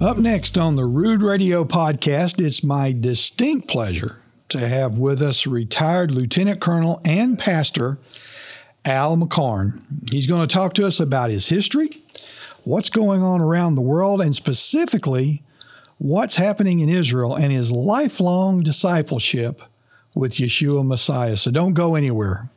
Up next on the Rood Radio podcast, it's my distinct pleasure to have with us retired Lieutenant Colonel and Pastor Al McCarn. He's going to talk to us about his history, what's going on around the world, and specifically what's happening in Israel and his lifelong discipleship with Yeshua Messiah. So don't go anywhere.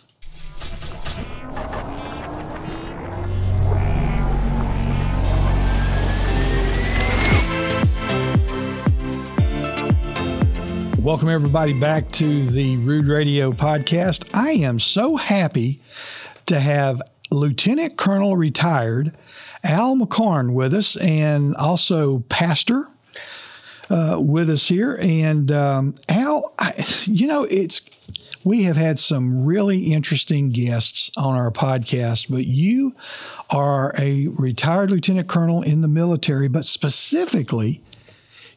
Welcome, everybody, back to the Rood Radio podcast. I am so happy to have Lieutenant Colonel retired Al McCarn with us and also Pastor uh, with us here. And um, Al, I, you know, it's we have had some really interesting guests on our podcast, but you are a retired lieutenant colonel in the military, but specifically,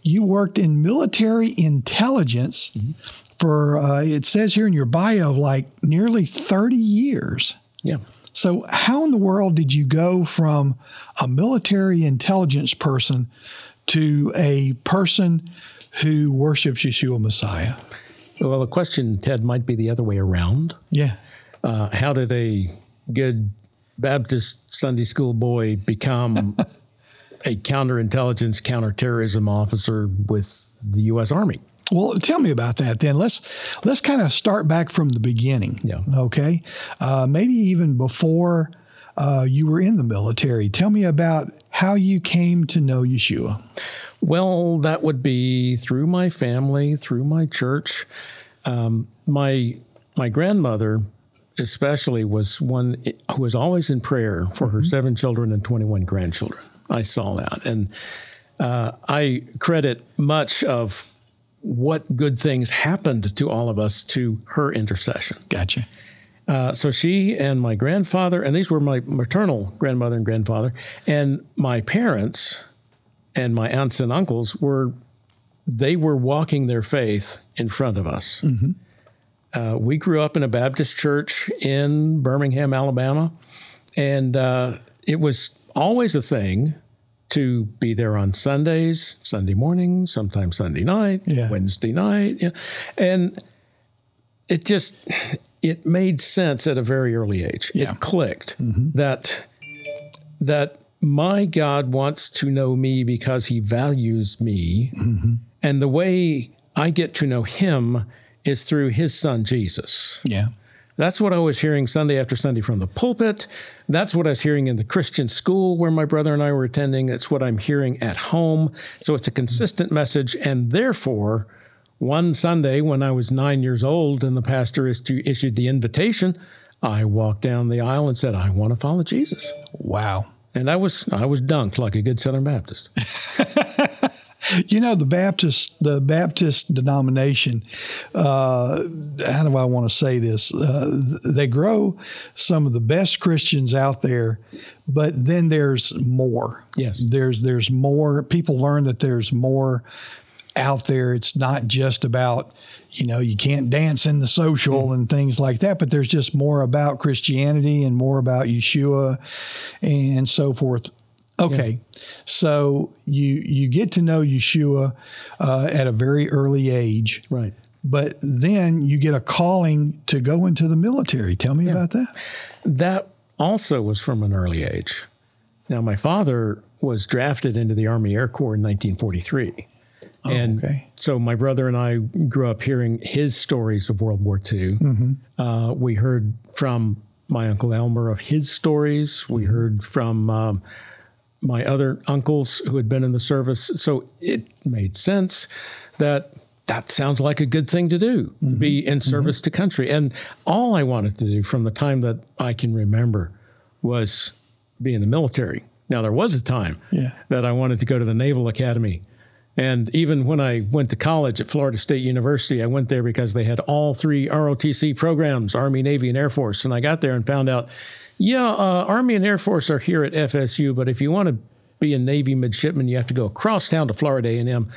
you worked in military intelligence mm-hmm. for, uh, it says here in your bio, like nearly 30 years. Yeah. So, how in the world did you go from a military intelligence person to a person who worships Yeshua Messiah? Well, the question, Ted, might be the other way around. Yeah. Uh, how did a good Baptist Sunday school boy become a counterintelligence, counterterrorism officer with the U.S. Army? Well, tell me about that then. Let's let's kind of start back from the beginning. Yeah. Okay. Uh, maybe even before uh, you were in the military. Tell me about how you came to know Yeshua. Well, that would be through my family, through my church. Um, my my grandmother, especially, was one who was always in prayer for mm-hmm. her seven children and twenty one grandchildren. I saw that, and uh, I credit much of what good things happened to all of us to her intercession. Gotcha. Uh, so she and my grandfather, and these were my maternal grandmother and grandfather, and my parents and my aunts and uncles were, they were walking their faith in front of us. Mm-hmm. Uh, we grew up in a Baptist church in Birmingham, Alabama, and uh, it was always a thing to be there on Sundays, Sunday morning, sometimes Sunday night, yeah. Wednesday night, yeah. and it just it made sense at a very early age. Yeah. It clicked mm-hmm. that that my God wants to know me because he values me. Mm-hmm. And the way I get to know him is through his son Jesus. Yeah. That's what I was hearing Sunday after Sunday from the pulpit. That's what I was hearing in the Christian school where my brother and I were attending. That's what I'm hearing at home. So it's a consistent message. And therefore, one Sunday when I was nine years old and the pastor issued the invitation, I walked down the aisle and said, I want to follow Jesus. Wow. And I was I was dunked like a good Southern Baptist. you know the Baptist the Baptist denomination. Uh, how do I want to say this? Uh, they grow some of the best Christians out there, but then there's more. Yes, there's there's more. People learn that there's more out there. It's not just about, you know, you can't dance in the social mm. and things like that, but there's just more about Christianity and more about Yeshua and so forth. Okay, yeah. so you you get to know Yeshua uh, at a very early age, right? But then you get a calling to go into the military. Tell me yeah. about that. That also was from an early age. Now, my father was drafted into the Army Air Corps in 1943. Oh, and okay. so my brother and I grew up hearing his stories of World War II. Mm-hmm. Uh, we heard from my uncle Elmer of his stories. We mm-hmm. heard from um, my other uncles who had been in the service. So it made sense that that sounds like a good thing to do, mm-hmm. be in mm-hmm. service to country. And all I wanted to do from the time that I can remember was be in the military. Now, there was a time yeah. that I wanted to go to the Naval Academy and even when I went to college at Florida State University, I went there because they had all three ROTC programs Army, Navy, and Air Force. And I got there and found out, yeah, uh, Army and Air Force are here at FSU, but if you want to be a Navy midshipman, you have to go across town to Florida A&M.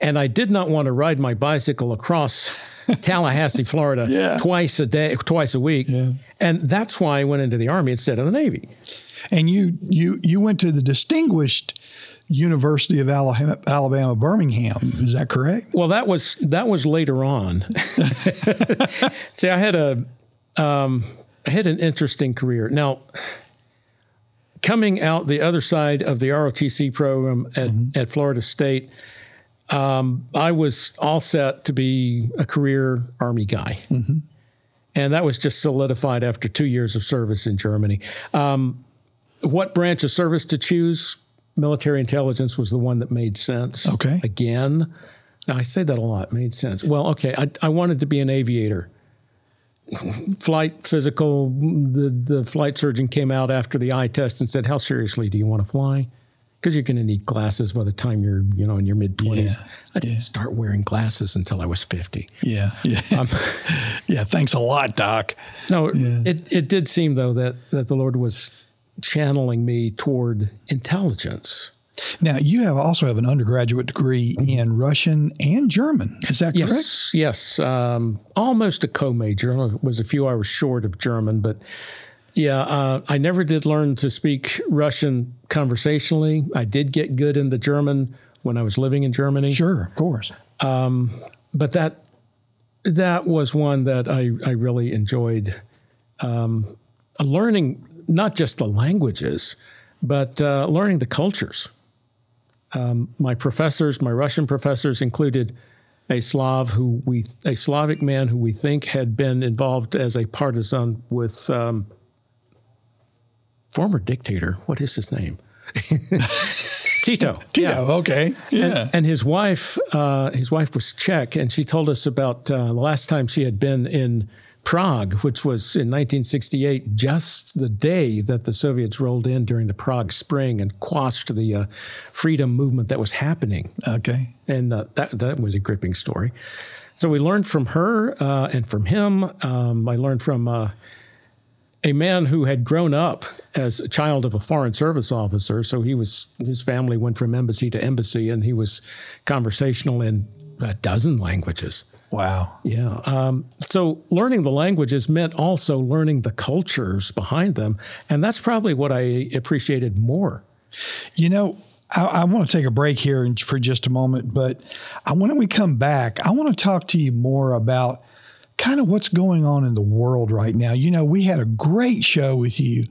And I did not want to ride my bicycle across Tallahassee, Florida, yeah. twice a day, twice a week. Yeah. And that's why I went into the Army instead of the Navy. And you you you went to the distinguished University of Alabama, Birmingham. Is that correct? Well, that was that was later on. See, I had a um, I had an interesting career. Now, coming out the other side of the ROTC program at, mm-hmm. at Florida State, um, I was all set to be a career Army guy. Mm-hmm. And that was just solidified after two years of service in Germany. Um, what branch of service to choose? Military intelligence was the one that made sense. Okay. Again, now I say that a lot, made sense. Well, okay, I, I wanted to be an aviator flight physical, the, the flight surgeon came out after the eye test and said, How seriously do you want to fly? Because you're going to need glasses by the time you're, you know, in your mid 20s. Yeah, I didn't yeah. start wearing glasses until I was 50. Yeah. Yeah. Um, yeah. Thanks a lot, Doc. No, yeah. it, it did seem, though, that, that the Lord was channeling me toward intelligence now, you have also have an undergraduate degree in Russian and German. Is that correct? Yes, yes. Um, almost a co-major. I was a few hours short of German, but yeah, uh, I never did learn to speak Russian conversationally. I did get good in the German when I was living in Germany. Sure, of course. Um, but that that was one that I I really enjoyed. Um, learning not just the languages, but uh, learning the cultures um, my professors, my Russian professors, included a Slav who we, a Slavic man who we think had been involved as a partisan with um, former dictator. What is his name? Tito. Tito. Yeah. Okay. Yeah. And, and his wife, uh, his wife was Czech, and she told us about uh, the last time she had been in Prague, which was in 1968, just the day that the Soviets rolled in during the Prague Spring and quashed the uh, freedom movement that was happening. Okay. And uh, that, that was a gripping story. So we learned from her uh, and from him. Um, I learned from uh, a man who had grown up as a child of a foreign service officer. So he was his family went from embassy to embassy, and he was conversational in a dozen languages. Wow. Yeah. Um, so learning the languages meant also learning the cultures behind them. And that's probably what I appreciated more. You know, I, I want to take a break here for just a moment, but I, want when we come back, I want to talk to you more about kind of what's going on in the world right now. You know, we had a great show with you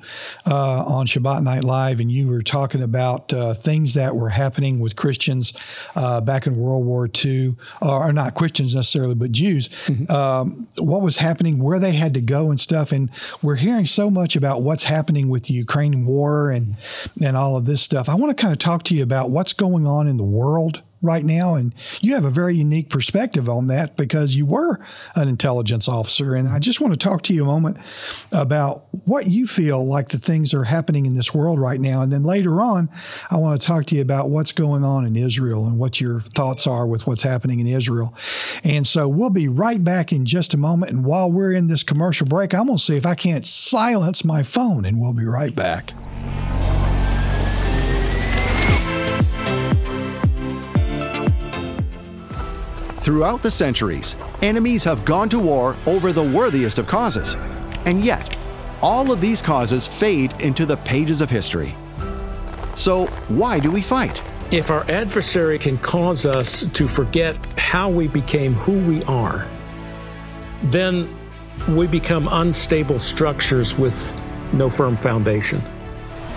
uh, on Shabbat Night Live, and you were talking about uh, things that were happening with Christians uh, back in World War II, or not Christians necessarily, but Jews. Mm-hmm. Um, what was happening, where they had to go, and stuff. And we're hearing so much about what's happening with the Ukraine war and and all of this stuff. I want to kind of talk to you about what's going on in the world right now. And you have a very unique perspective on that because you were an intelligence officer. And I just want to talk to you a moment about what you feel like the things are happening in this world right now. And then later on, I want to talk to you about what's going on in Israel and what your thoughts are with what's happening in Israel. And so we'll be right back in just a moment. And while we're in this commercial break, I'm going to see if I can't silence my phone, and we'll be right back. Throughout the centuries, enemies have gone to war over the worthiest of causes. And yet, all of these causes fade into the pages of history. So, why do we fight? If our adversary can cause us to forget how we became who we are, then we become unstable structures with no firm foundation.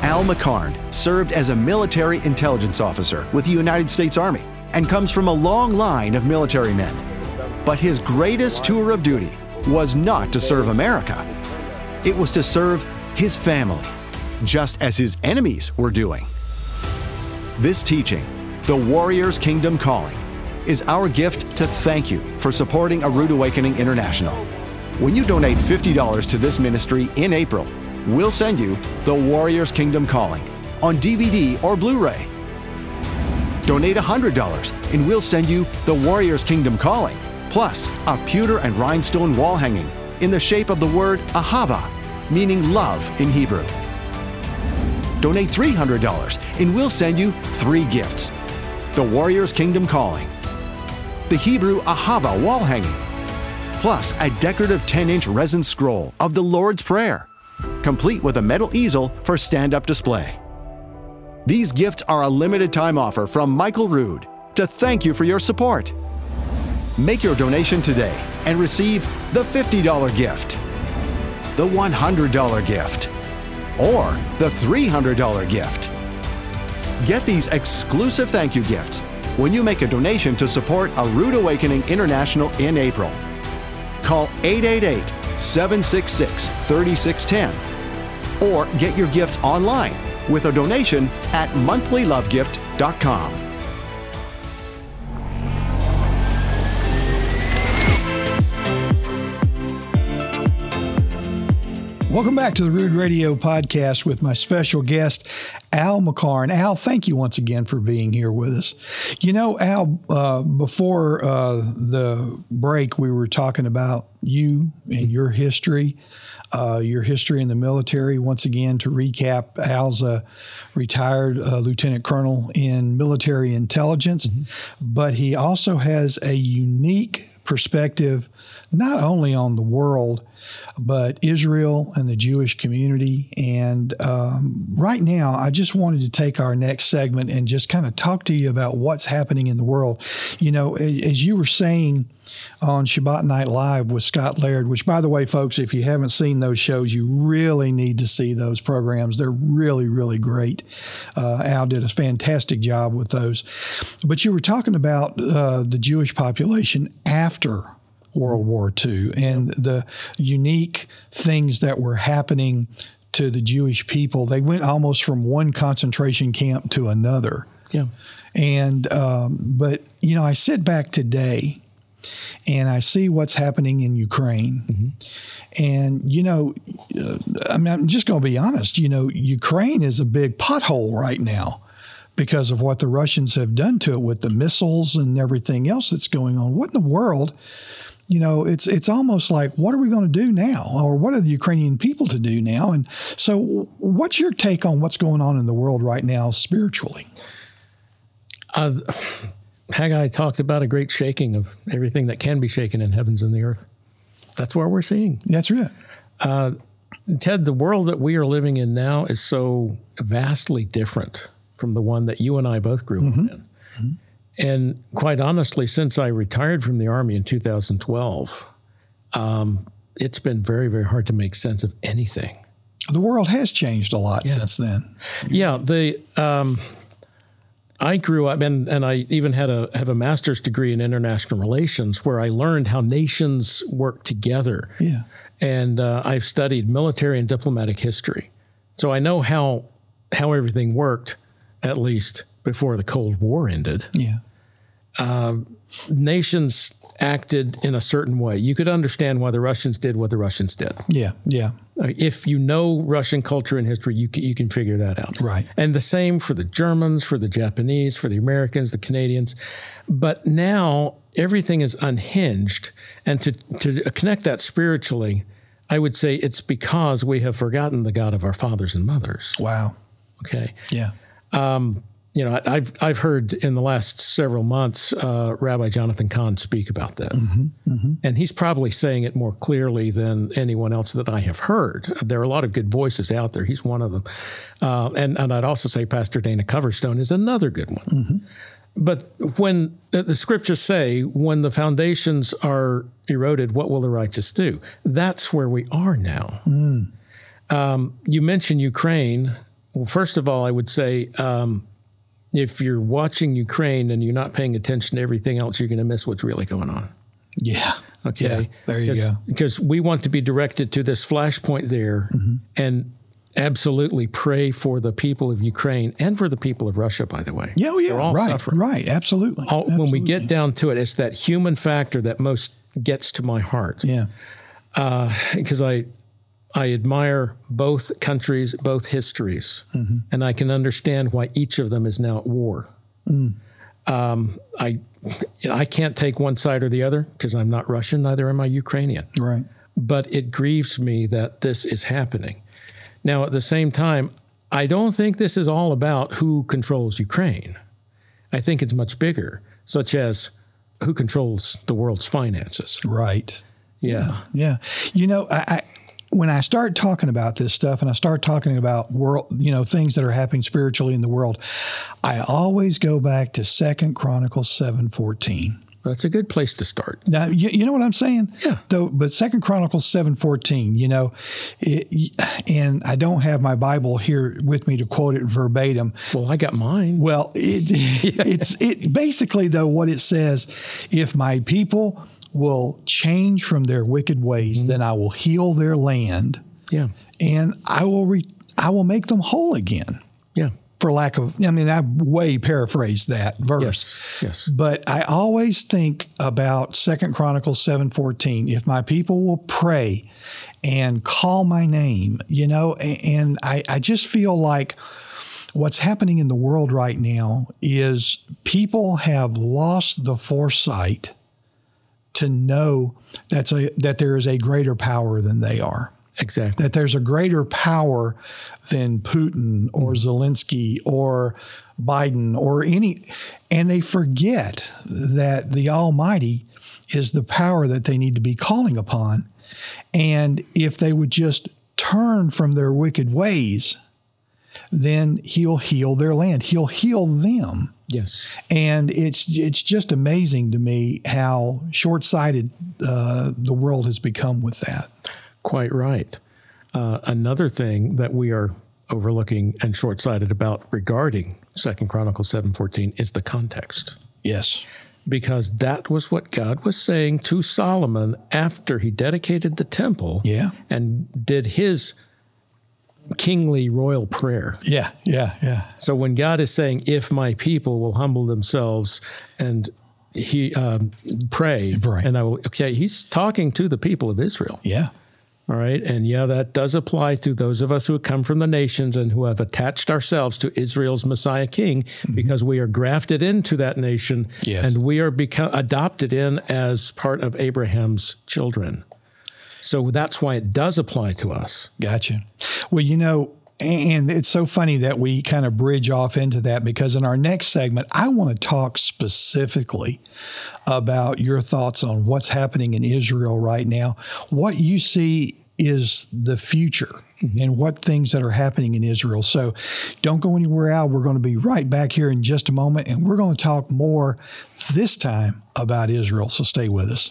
Al McCarn served as a military intelligence officer with the United States Army and comes from a long line of military men. But his greatest tour of duty was not to serve America, it was to serve his family, just as his enemies were doing. This teaching, The Warrior's Kingdom Calling, is our gift to thank you for supporting A Rood Awakening International. When you donate $50 to this ministry in April, we'll send you The Warrior's Kingdom Calling on DVD or Blu ray Donate $100 and we'll send you The Warrior's Kingdom Calling, plus a pewter and rhinestone wall hanging in the shape of the word Ahava, meaning love in Hebrew. Donate $300 and we'll send you three gifts The Warrior's Kingdom Calling, the Hebrew Ahava wall hanging, plus a decorative 10 inch resin scroll of the Lord's Prayer, complete with a metal easel for stand up display. These gifts are a limited time offer from Michael Rood to thank you for your support. Make your donation today and receive the $50 gift, the $100 gift, or the $300 gift. Get these exclusive thank you gifts when you make a donation to support A Rood Awakening International in April. Call 888 766 3610 or get your gift online with a donation at monthlylovegift.com. Welcome back to the Rood Radio podcast with my special guest, Al McCarn. Al, thank you once again for being here with us. You know, Al, uh, before uh, the break, we were talking about you and your history, uh, your history in the military. Once again, to recap, Al's a retired uh, lieutenant colonel in military intelligence, mm-hmm. but he also has a unique perspective not only on the world but Israel and the Jewish community. And um, right now, I just wanted to take our next segment and just kind of talk to you about what's happening in the world. You know, as you were saying on Shabbat Night Live with Scott Laird, which, by the way, folks, if you haven't seen those shows, you really need to see those programs. They're really, really great. Uh, Al did a fantastic job with those. But you were talking about uh, the Jewish population after World War II and the unique things that were happening to the Jewish people. They went almost from one concentration camp to another. Yeah. And, um, but, you know, I sit back today and I see what's happening in Ukraine. Mm-hmm. And, you know, uh, I mean, I'm just going to be honest, you know, Ukraine is a big pothole right now because of what the Russians have done to it with the missiles and everything else that's going on. What in the world you know, it's it's almost like what are we going to do now, or what are the Ukrainian people to do now? And so, what's your take on what's going on in the world right now spiritually? Uh, Haggai talked about a great shaking of everything that can be shaken in heavens and the earth. That's what we're seeing. That's right. Uh, Ted, the world that we are living in now is so vastly different from the one that you and I both grew mm-hmm. up in. And quite honestly, since I retired from the Army in 2012, um, it's been very, very hard to make sense of anything. The world has changed a lot yeah. since then. Yeah, the um, I grew up and, and I even had a have a master's degree in international relations where I learned how nations work together. Yeah, and uh, I've studied military and diplomatic history, so I know how how everything worked at least before the Cold War ended. Yeah uh, nations acted in a certain way. You could understand why the Russians did what the Russians did. Yeah, yeah. If you know Russian culture and history, you can, you can figure that out. Right. And the same for the Germans, for the Japanese, for the Americans, the Canadians. But now everything is unhinged. And to, to connect that spiritually, I would say it's because we have forgotten the God of our fathers and mothers. Wow. Okay. Yeah. Um, you know, I've I've heard in the last several months uh, Rabbi Jonathan Cahn speak about that, mm-hmm, mm-hmm. and he's probably saying it more clearly than anyone else that I have heard. There are a lot of good voices out there. He's one of them, uh, and and I'd also say Pastor Dana Coverstone is another good one. Mm-hmm. But when uh, the scriptures say, when the foundations are eroded, what will the righteous do? That's where we are now. Mm. Um, you mentioned Ukraine. Well, first of all, I would say. Um, if you're watching Ukraine and you're not paying attention to everything else, you're going to miss what's really going on. Yeah. Okay. Yeah, there you go. Because we want to be directed to this flashpoint there mm-hmm. and absolutely pray for the people of Ukraine and for the people of Russia, by the way. Yeah, oh, yeah. right. Suffering. Right. Absolutely. All, absolutely. When we get down to it, it's that human factor that most gets to my heart. Yeah. Because uh, I, I admire both countries, both histories, mm-hmm. and I can understand why each of them is now at war. Mm. Um, I I can't take one side or the other because I'm not Russian, neither am I Ukrainian. Right. But it grieves me that this is happening. Now, at the same time, I don't think this is all about who controls Ukraine. I think it's much bigger, such as who controls the world's finances. Right. Yeah. Yeah. You know, I, I when I start talking about this stuff and I start talking about world, you know, things that are happening spiritually in the world, I always go back to Second Chronicles seven fourteen. That's a good place to start. Now, you, you know what I'm saying? Yeah. Though, but Second Chronicles seven fourteen. You know, it, and I don't have my Bible here with me to quote it verbatim. Well, I got mine. Well, it, it's it basically though what it says: if my people will change from their wicked ways, mm-hmm. then I will heal their land. Yeah. And I will re- I will make them whole again. Yeah. For lack of, I mean, I way paraphrased that verse. Yes. Yes. But I always think about Second Chronicles seven fourteen. If my people will pray and call my name, you know, and I, I just feel like what's happening in the world right now is people have lost the foresight to know that's a that there is a greater power than they are. Exactly. That there's a greater power than Putin or hmm. Zelensky or Biden or any and they forget that the Almighty is the power that they need to be calling upon. And if they would just turn from their wicked ways, then he'll heal their land. He'll heal them. Yes. And it's it's just amazing to me how short sighted uh, the world has become with that. Quite right. Uh, another thing that we are overlooking and short sighted about regarding Second Chronicles seven fourteen is the context. Yes. Because that was what God was saying to Solomon after he dedicated the temple yeah. and did his kingly royal prayer. Yeah, yeah, yeah. So when God is saying, "If my people will humble themselves and he um, pray, and I will," okay, He's talking to the people of Israel. Yeah. All right, and yeah, that does apply to those of us who come from the nations and who have attached ourselves to Israel's Messiah King, mm-hmm. because we are grafted into that nation, yes. and we are become adopted in as part of Abraham's children. So that's why it does apply to us. Gotcha. Well, you know, and it's so funny that we kind of bridge off into that because in our next segment, I want to talk specifically about your thoughts on what's happening in Israel right now, what you see is the future mm-hmm. and what things that are happening in Israel. So don't go anywhere out. We're going to be right back here in just a moment, and we're going to talk more this time about Israel. So stay with us.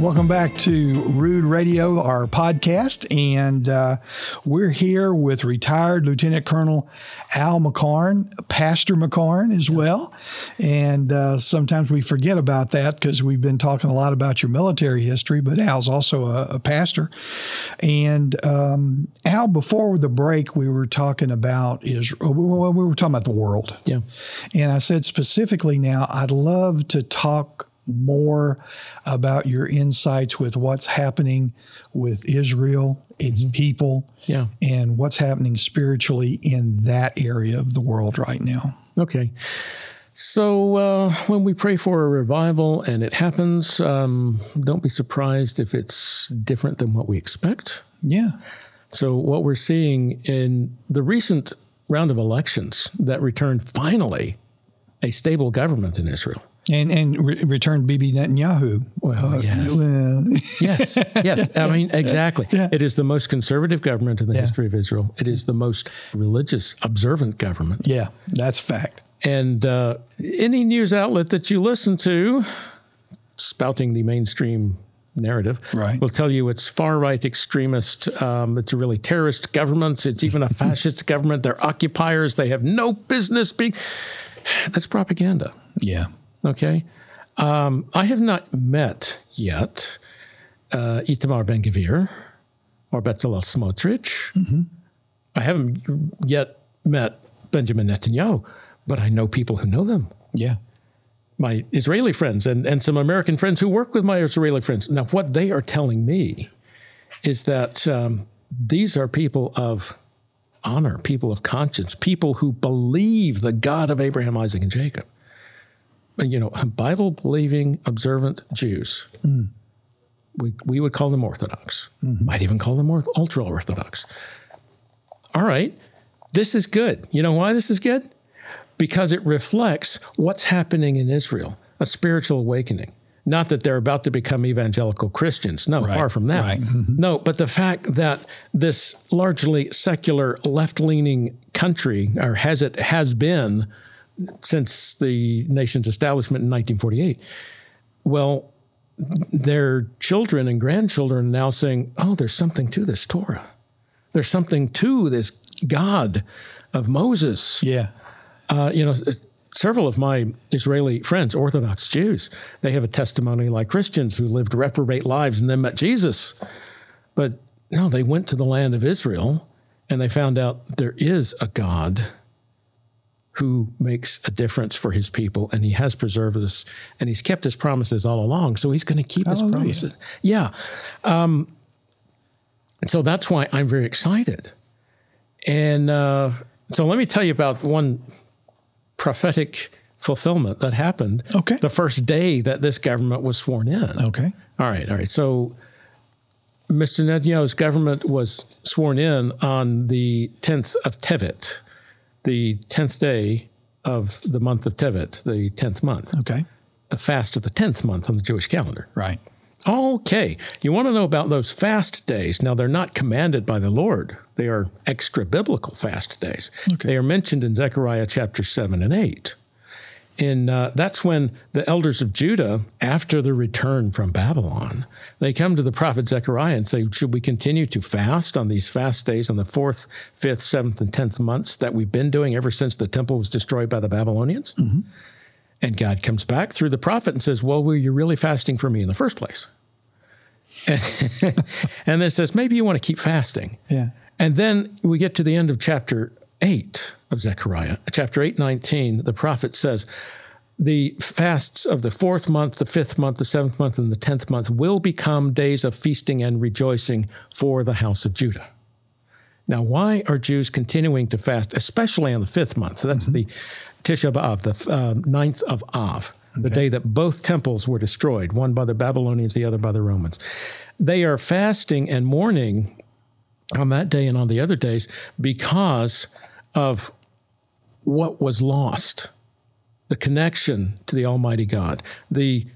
Welcome back to Rood Radio, our podcast, and uh, we're here with retired Lieutenant Colonel Al McCarn, Pastor McCarn as well. And uh, sometimes we forget about that because we've been talking a lot about your military history, but Al's also a, a pastor. And um, Al, before the break, we were talking about Israel. We were talking about the world. Yeah. And I said specifically now, I'd love to talk more about your insights with what's happening with Israel, its mm-hmm. people, yeah. and what's happening spiritually in that area of the world right now. Okay. So, uh, when we pray for a revival and it happens, um, don't be surprised if it's different than what we expect. Yeah. So, what we're seeing in the recent round of elections that returned finally a stable government in Israel. And and re- returned Bibi Netanyahu. Well, uh, yes, well. yes, yes. I mean, exactly. Yeah. It is the most conservative government in the yeah. history of Israel. It is the most religious, observant government. Yeah, that's fact. And uh, any news outlet that you listen to, spouting the mainstream narrative, right. will tell you it's far right extremist. Um, it's a really terrorist government. It's even a fascist government. They're occupiers. They have no business being. That's propaganda. Yeah. Okay. Um, I have not met yet uh, Itamar Ben Gvir or Bezalel Smotrich. Mm-hmm. I haven't yet met Benjamin Netanyahu, but I know people who know them. Yeah. My Israeli friends and, and some American friends who work with my Israeli friends. Now, what they are telling me is that um, these are people of honor, people of conscience, people who believe the God of Abraham, Isaac, and Jacob you know, Bible believing, observant Jews. Mm. We, we would call them Orthodox. Mm-hmm. Might even call them ultra Orthodox. All right, this is good. You know why this is good? Because it reflects what's happening in Israel a spiritual awakening. Not that they're about to become evangelical Christians. No, right. far from that. Right. Mm-hmm. No, but the fact that this largely secular left leaning country, or has it has been since the nation's establishment in 1948. Well, their children and grandchildren are now saying, oh, there's something to this Torah. There's something to this God of Moses. Yeah. Uh, you know, several of my Israeli friends, Orthodox Jews, they have a testimony like Christians who lived reprobate lives and then met Jesus. But no, they went to the land of Israel and they found out there is a God who makes a difference for his people and he has preserved us and he's kept his promises all along so he's going to keep Hallelujah. his promises. Yeah. Um, so that's why i'm very excited. And uh, so let me tell you about one prophetic fulfillment that happened okay. the first day that this government was sworn in. Okay. All right all right. So Mr. Netanyahu's government was sworn in on the 10th of Tevet, the 10th day of the month of Tevet, the 10th month. Okay. The fast of the 10th month on the Jewish calendar. Right. Okay. You want to know about those fast days. Now, they're not commanded by the Lord, they are extra biblical fast days. Okay. They are mentioned in Zechariah chapter 7 and 8 in uh, that's when the elders of Judah, after the return from Babylon, they come to the prophet Zechariah and say, "Should we continue to fast on these fast days on the fourth, fifth, seventh, and tenth months that we've been doing ever since the temple was destroyed by the Babylonians?" Mm-hmm. And God comes back through the prophet and says, "Well, were you really fasting for me in the first place?" And, and then says, "Maybe you want to keep fasting." Yeah. And then we get to the end of chapter 8 of Zechariah, chapter 8, 19, the prophet says, the fasts of the fourth month, the fifth month, the seventh month, and the tenth month will become days of feasting and rejoicing for the house of Judah. Now, why are Jews continuing to fast, especially on the fifth month? That's mm-hmm. the Tisha B'Av, the uh, ninth of Av, okay. the day that both temples were destroyed, one by the Babylonians, the other by the Romans. They are fasting and mourning on that day and on the other days because of what was lost the connection to the Almighty God, the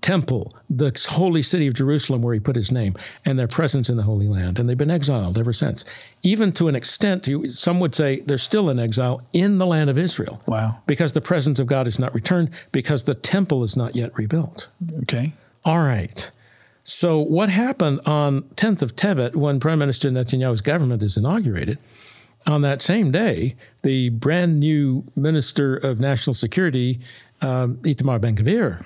temple, the holy city of Jerusalem where he put his name, and their presence in the Holy Land. And they've been exiled ever since. Even to an extent, some would say they're still in exile in the land of Israel. Wow. Because the presence of God is not returned, because the temple is not yet rebuilt. Okay. All right. So, what happened on 10th of Tevet when Prime Minister Netanyahu's government is inaugurated? On that same day, the brand new Minister of National Security, um, Itamar Ben Gvir,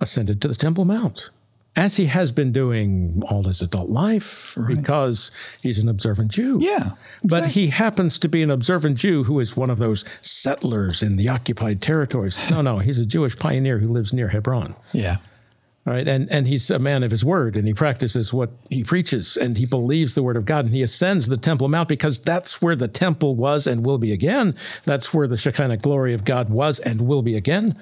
ascended to the Temple Mount, as he has been doing all his adult life right. because he's an observant Jew. Yeah. Exactly. But he happens to be an observant Jew who is one of those settlers in the occupied territories. No, no, he's a Jewish pioneer who lives near Hebron. Yeah. Right. And and he's a man of his word and he practices what he preaches and he believes the word of God and he ascends the Temple Mount because that's where the temple was and will be again. That's where the Shekinah glory of God was and will be again.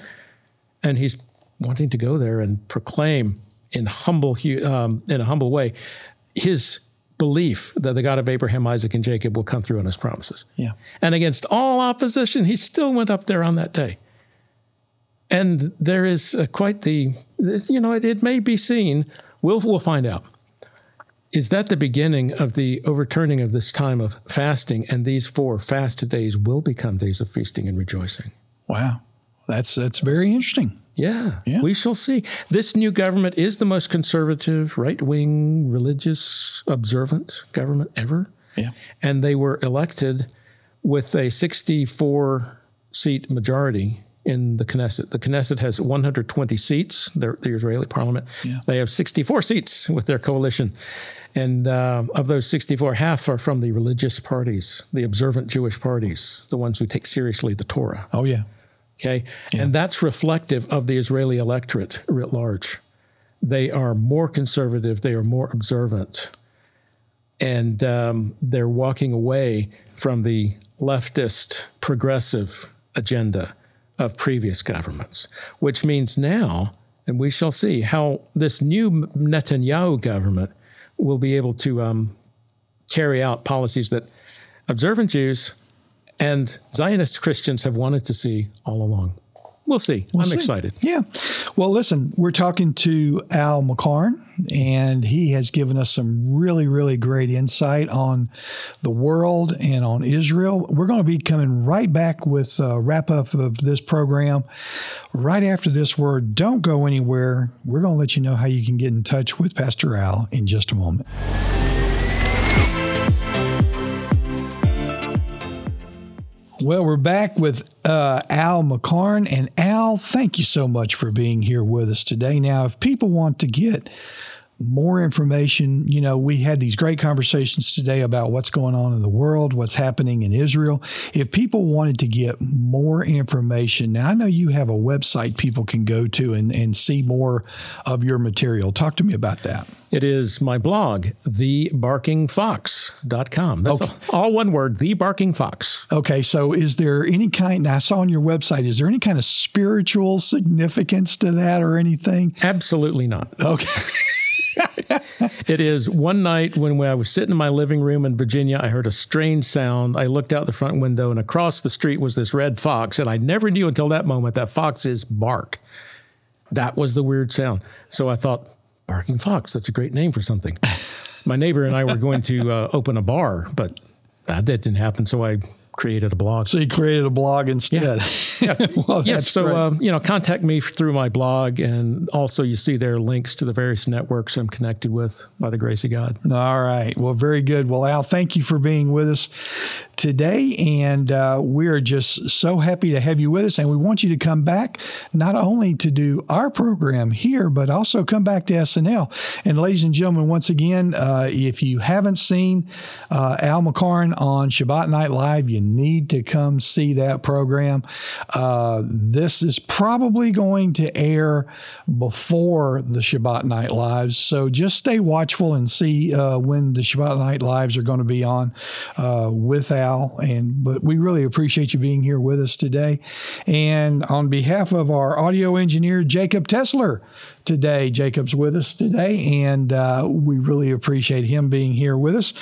And he's wanting to go there and proclaim in humble um, in a humble way his belief that the God of Abraham, Isaac, and Jacob will come through on his promises. Yeah. And against all opposition, he still went up there on that day. And there is uh, quite the, you know, it, it may be seen. We'll, we'll find out. Is that the beginning of the overturning of this time of fasting? And these four fast days will become days of feasting and rejoicing. Wow. That's, that's very interesting. Yeah, yeah, we shall see. This new government is the most conservative, right wing, religious, observant government ever. Yeah. And they were elected with a 64 seat majority in the Knesset. The Knesset has 120 seats, the, the Israeli parliament. Yeah. They have 64 seats with their coalition. And uh, of those 64, half are from the religious parties, the observant Jewish parties, the ones who take seriously the Torah. Oh, yeah. Okay. Yeah. And that's reflective of the Israeli electorate writ large. They are more conservative, they are more observant, and um, they're walking away from the leftist progressive agenda of previous governments, which means now, and we shall see how this new Netanyahu government will be able to um, carry out policies that observant Jews and Zionist Christians have wanted to see all along. We'll see. We'll I'm see. excited. Yeah. Well, listen, we're talking to Al McCarn, and he has given us some really, really great insight on the world and on Israel. We're going to be coming right back with a wrap up of this program right after this word. Don't go anywhere. We're going to let you know how you can get in touch with Pastor Al in just a moment. Well, we're back with uh, Al McCarn. And Al, thank you so much for being here with us today. Now, if people want to get more information. You know, we had these great conversations today about what's going on in the world, what's happening in Israel. If people wanted to get more information, now I know you have a website people can go to and, and see more of your material. Talk to me about that. It is my blog, thebarkingfox.com. That's okay. all one word, The Barking Fox. Okay, so is there any kind, I saw on your website, is there any kind of spiritual significance to that or anything? Absolutely not. Okay. it is one night when I was sitting in my living room in Virginia, I heard a strange sound. I looked out the front window, and across the street was this red fox. And I never knew until that moment that foxes bark. That was the weird sound. So I thought, barking fox, that's a great name for something. My neighbor and I were going to uh, open a bar, but that didn't happen. So I created a blog. So you created a blog instead. Yeah. yeah. well, yes. So um, you know, contact me through my blog, and also you see there links to the various networks I'm connected with by the grace of God. All right. Well, very good. Well, Al, thank you for being with us today, and uh, we're just so happy to have you with us. And we want you to come back not only to do our program here, but also come back to SNL. And ladies and gentlemen, once again, uh, if you haven't seen uh, Al McCarn on Shabbat Night Live, you need to come see that program. Uh, this is probably going to air before the Shabbat Night Lives, so just stay watchful and see uh, when the Shabbat Night Lives are going to be on uh, with Al and but we really appreciate you being here with us today. And on behalf of our audio engineer Jacob Tesler, today Jacob's with us today, and uh, we really appreciate him being here with us.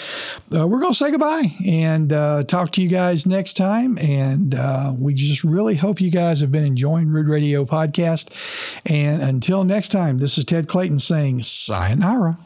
Uh, we're going to say goodbye and uh, talk to you guys next time. And uh, we just really hope you guys have been enjoying Rood Radio podcast. And until next time, this is Ted Clayton saying sayonara.